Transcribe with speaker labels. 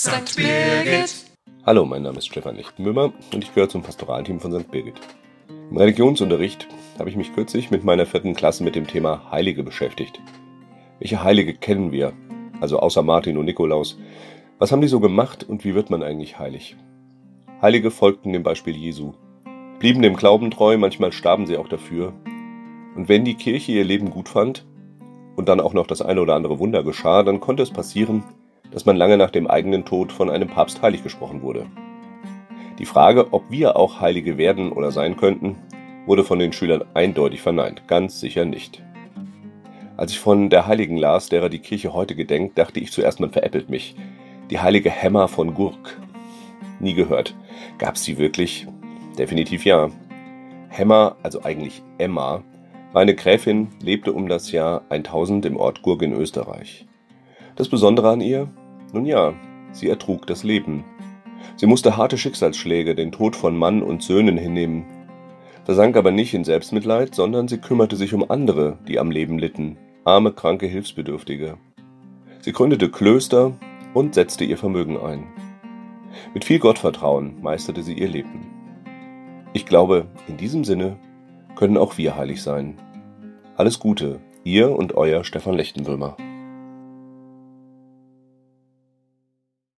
Speaker 1: St. Birgit.
Speaker 2: Hallo, mein Name ist Stefan Lichtenmümmer und ich gehöre zum Pastoralteam von St. Birgit. Im Religionsunterricht habe ich mich kürzlich mit meiner vierten Klasse mit dem Thema Heilige beschäftigt. Welche Heilige kennen wir? Also außer Martin und Nikolaus. Was haben die so gemacht und wie wird man eigentlich heilig? Heilige folgten dem Beispiel Jesu, blieben dem Glauben treu, manchmal starben sie auch dafür. Und wenn die Kirche ihr Leben gut fand und dann auch noch das eine oder andere Wunder geschah, dann konnte es passieren, dass man lange nach dem eigenen Tod von einem Papst heilig gesprochen wurde. Die Frage, ob wir auch Heilige werden oder sein könnten, wurde von den Schülern eindeutig verneint, ganz sicher nicht. Als ich von der Heiligen las, derer die Kirche heute gedenkt, dachte ich zuerst, man veräppelt mich. Die heilige Hemma von Gurk. Nie gehört. Gab's sie wirklich? Definitiv ja. Hemma, also eigentlich Emma, war eine Gräfin, lebte um das Jahr 1000 im Ort Gurk in Österreich. Das Besondere an ihr? Nun ja, sie ertrug das Leben. Sie musste harte Schicksalsschläge, den Tod von Mann und Söhnen hinnehmen, versank aber nicht in Selbstmitleid, sondern sie kümmerte sich um andere, die am Leben litten, arme, kranke, Hilfsbedürftige. Sie gründete Klöster und setzte ihr Vermögen ein. Mit viel Gottvertrauen meisterte sie ihr Leben. Ich glaube, in diesem Sinne können auch wir heilig sein. Alles Gute, ihr und euer Stefan Lechtenwürmer.